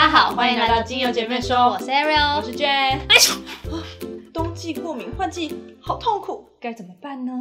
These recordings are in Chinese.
家好，欢迎来到精油姐妹说，我是 Ariel，我是 J。哎呦，冬季过敏换季好痛苦，该怎么办呢？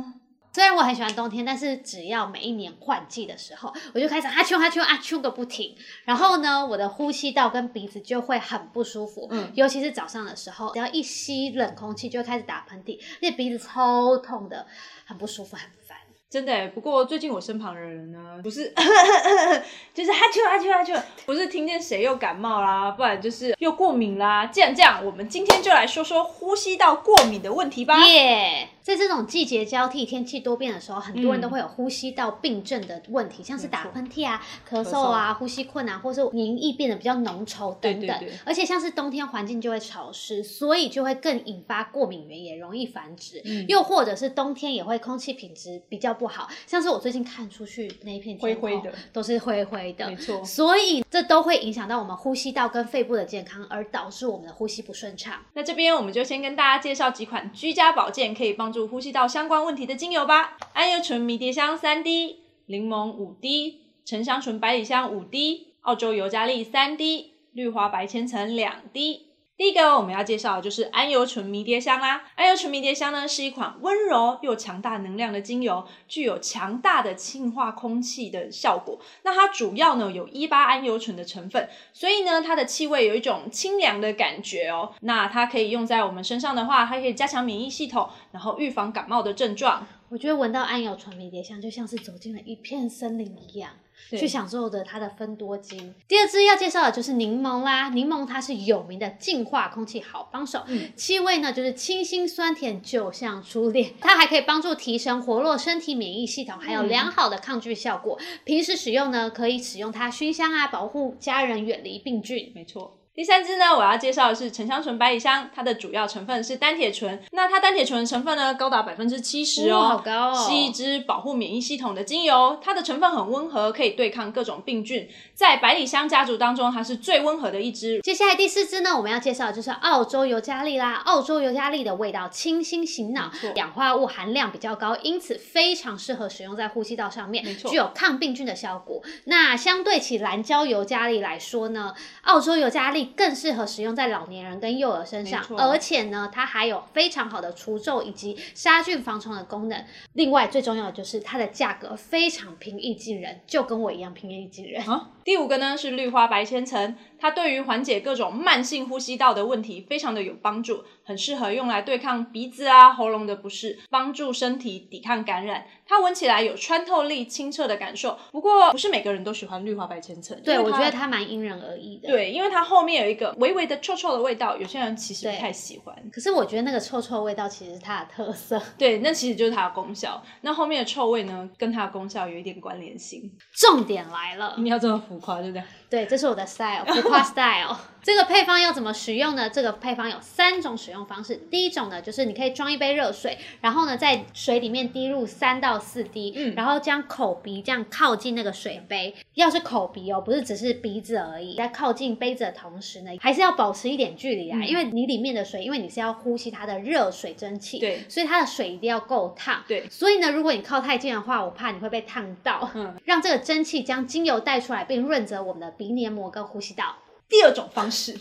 虽然我很喜欢冬天，但是只要每一年换季的时候，我就开始哈啾哈啾啊啾个不停。然后呢，我的呼吸道跟鼻子就会很不舒服，嗯，尤其是早上的时候，只要一吸冷空气就会开始打喷嚏，那鼻子超痛的，很不舒服，很烦。真的，不过最近我身旁的人呢，不是，就是哈啾哈啾哈啾，不是听见谁又感冒啦，不然就是又过敏啦。既然这样，我们今天就来说说呼吸道过敏的问题吧。耶！在这种季节交替、天气多变的时候，很多人都会有呼吸道病症的问题，像是打喷嚏啊、咳嗽啊、呼吸困难，或是黏液变得比较浓稠等等。而且像是冬天环境就会潮湿，所以就会更引发过敏原，也容易繁殖。又或者是冬天也会空气品质比较不好，像是我最近看出去那一片灰灰的，都是灰灰的，没错。所以这都会影响到我们呼吸道跟肺部的健康，而导致我们的呼吸不顺畅。那这边我们就先跟大家介绍几款居家保健可以帮助呼吸道相关。问题的精油吧，安油醇迷迭香三滴，柠檬五滴，沉香醇百里香五滴，澳洲尤加利三滴，绿花白千层两滴。第一个我们要介绍的就是桉油醇迷迭香啦。桉油醇迷迭香呢是一款温柔又强大能量的精油，具有强大的净化空气的效果。那它主要呢有一八桉油醇的成分，所以呢它的气味有一种清凉的感觉哦。那它可以用在我们身上的话，它可以加强免疫系统，然后预防感冒的症状。我觉得闻到桉油醇迷迭香，就像是走进了一片森林一样。去享受的它的芬多精。第二支要介绍的就是柠檬啦，柠檬它是有名的净化空气好帮手，气味呢就是清新酸甜，就像初恋。它还可以帮助提升活络身体免疫系统，还有良好的抗拒效果。平时使用呢，可以使用它熏香啊，保护家人远离病菌。没错。第三支呢，我要介绍的是沉香醇百里香，它的主要成分是单铁醇。那它单铁醇成分呢，高达百分之七十哦，好高哦，是一支保护免疫系统的精油。它的成分很温和，可以对抗各种病菌。在百里香家族当中，它是最温和的一支。接下来第四支呢，我们要介绍的就是澳洲尤加利啦。澳洲尤加利的味道清新醒脑，氧化物含量比较高，因此非常适合使用在呼吸道上面，具有抗病菌的效果。那相对起蓝椒尤加利来说呢，澳洲尤加利更适合使用。在老年人跟幼儿身上，而且呢，它还有非常好的除皱以及杀菌防虫的功能。另外，最重要的就是它的价格非常平易近人，就跟我一样平易近人。第五个呢是绿花白千层，它对于缓解各种慢性呼吸道的问题非常的有帮助，很适合用来对抗鼻子啊、喉咙的不适，帮助身体抵抗感染。它闻起来有穿透力、清澈的感受。不过不是每个人都喜欢绿花白千层，对我觉得它蛮因人而异的。对，因为它后面有一个微微的。臭臭的味道，有些人其实不太喜欢。可是我觉得那个臭臭味道其实是它的特色。对，那其实就是它的功效。那后面的臭味呢，跟它的功效有一点关联性。重点来了，你要这么浮夸，对不对？对，这是我的 style，浮夸 style。这个配方要怎么使用呢？这个配方有三种使用方式。第一种呢，就是你可以装一杯热水，然后呢，在水里面滴入三到四滴，嗯，然后将口鼻这样靠近那个水杯。要是口鼻哦，不是只是鼻子而已，在靠近杯子的同时呢，还是要保持一点距离啊，因为你里面的水，因为你是要呼吸它的热水蒸气，对，所以它的水一定要够烫，对。所以呢，如果你靠太近的话，我怕你会被烫到。嗯，让这个蒸汽将精油带出来，并润泽我们的鼻黏膜跟呼吸道。第二种方式。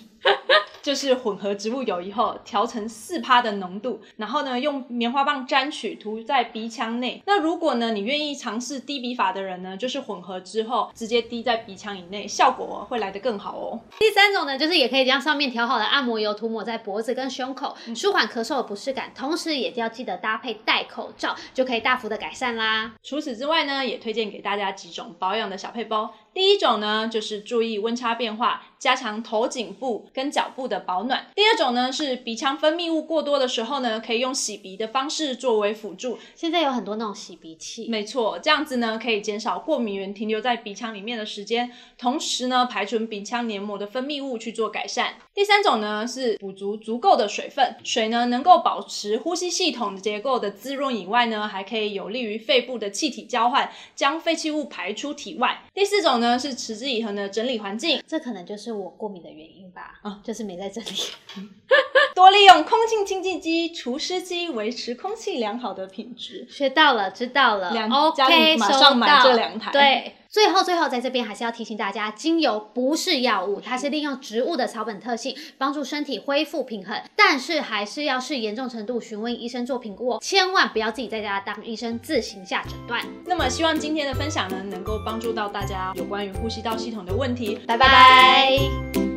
就是混合植物油以后调成四趴的浓度，然后呢用棉花棒沾取涂在鼻腔内。那如果呢你愿意尝试滴鼻法的人呢，就是混合之后直接滴在鼻腔以内，效果会来得更好哦。第三种呢，就是也可以将上面调好的按摩油涂抹在脖子跟胸口，舒缓咳嗽的不适感，同时也要记得搭配戴口罩，就可以大幅的改善啦。除此之外呢，也推荐给大家几种保养的小配包。第一种呢，就是注意温差变化，加强头颈部跟脚部的保暖。第二种呢，是鼻腔分泌物过多的时候呢，可以用洗鼻的方式作为辅助。现在有很多那种洗鼻器，没错，这样子呢，可以减少过敏源停留在鼻腔里面的时间，同时呢，排除鼻腔黏膜的分泌物去做改善。第三种呢，是补足足够的水分，水呢能够保持呼吸系统结构的滋润以外呢，还可以有利于肺部的气体交换，将废弃物排出体外。第四种呢。是持之以恒的整理环境，这可能就是我过敏的原因吧。啊，就是没在这里。多利用空气清净机、除湿机，维持空气良好的品质。学到了，知道了。两 OK，马上买这两台。对。最后，最后在这边还是要提醒大家，精油不是药物，它是利用植物的草本特性帮助身体恢复平衡，但是还是要视严重程度询问医生做评估哦，千万不要自己在家当医生自行下诊断。那么，希望今天的分享呢，能够帮助到大家有关于呼吸道系统的问题。拜拜。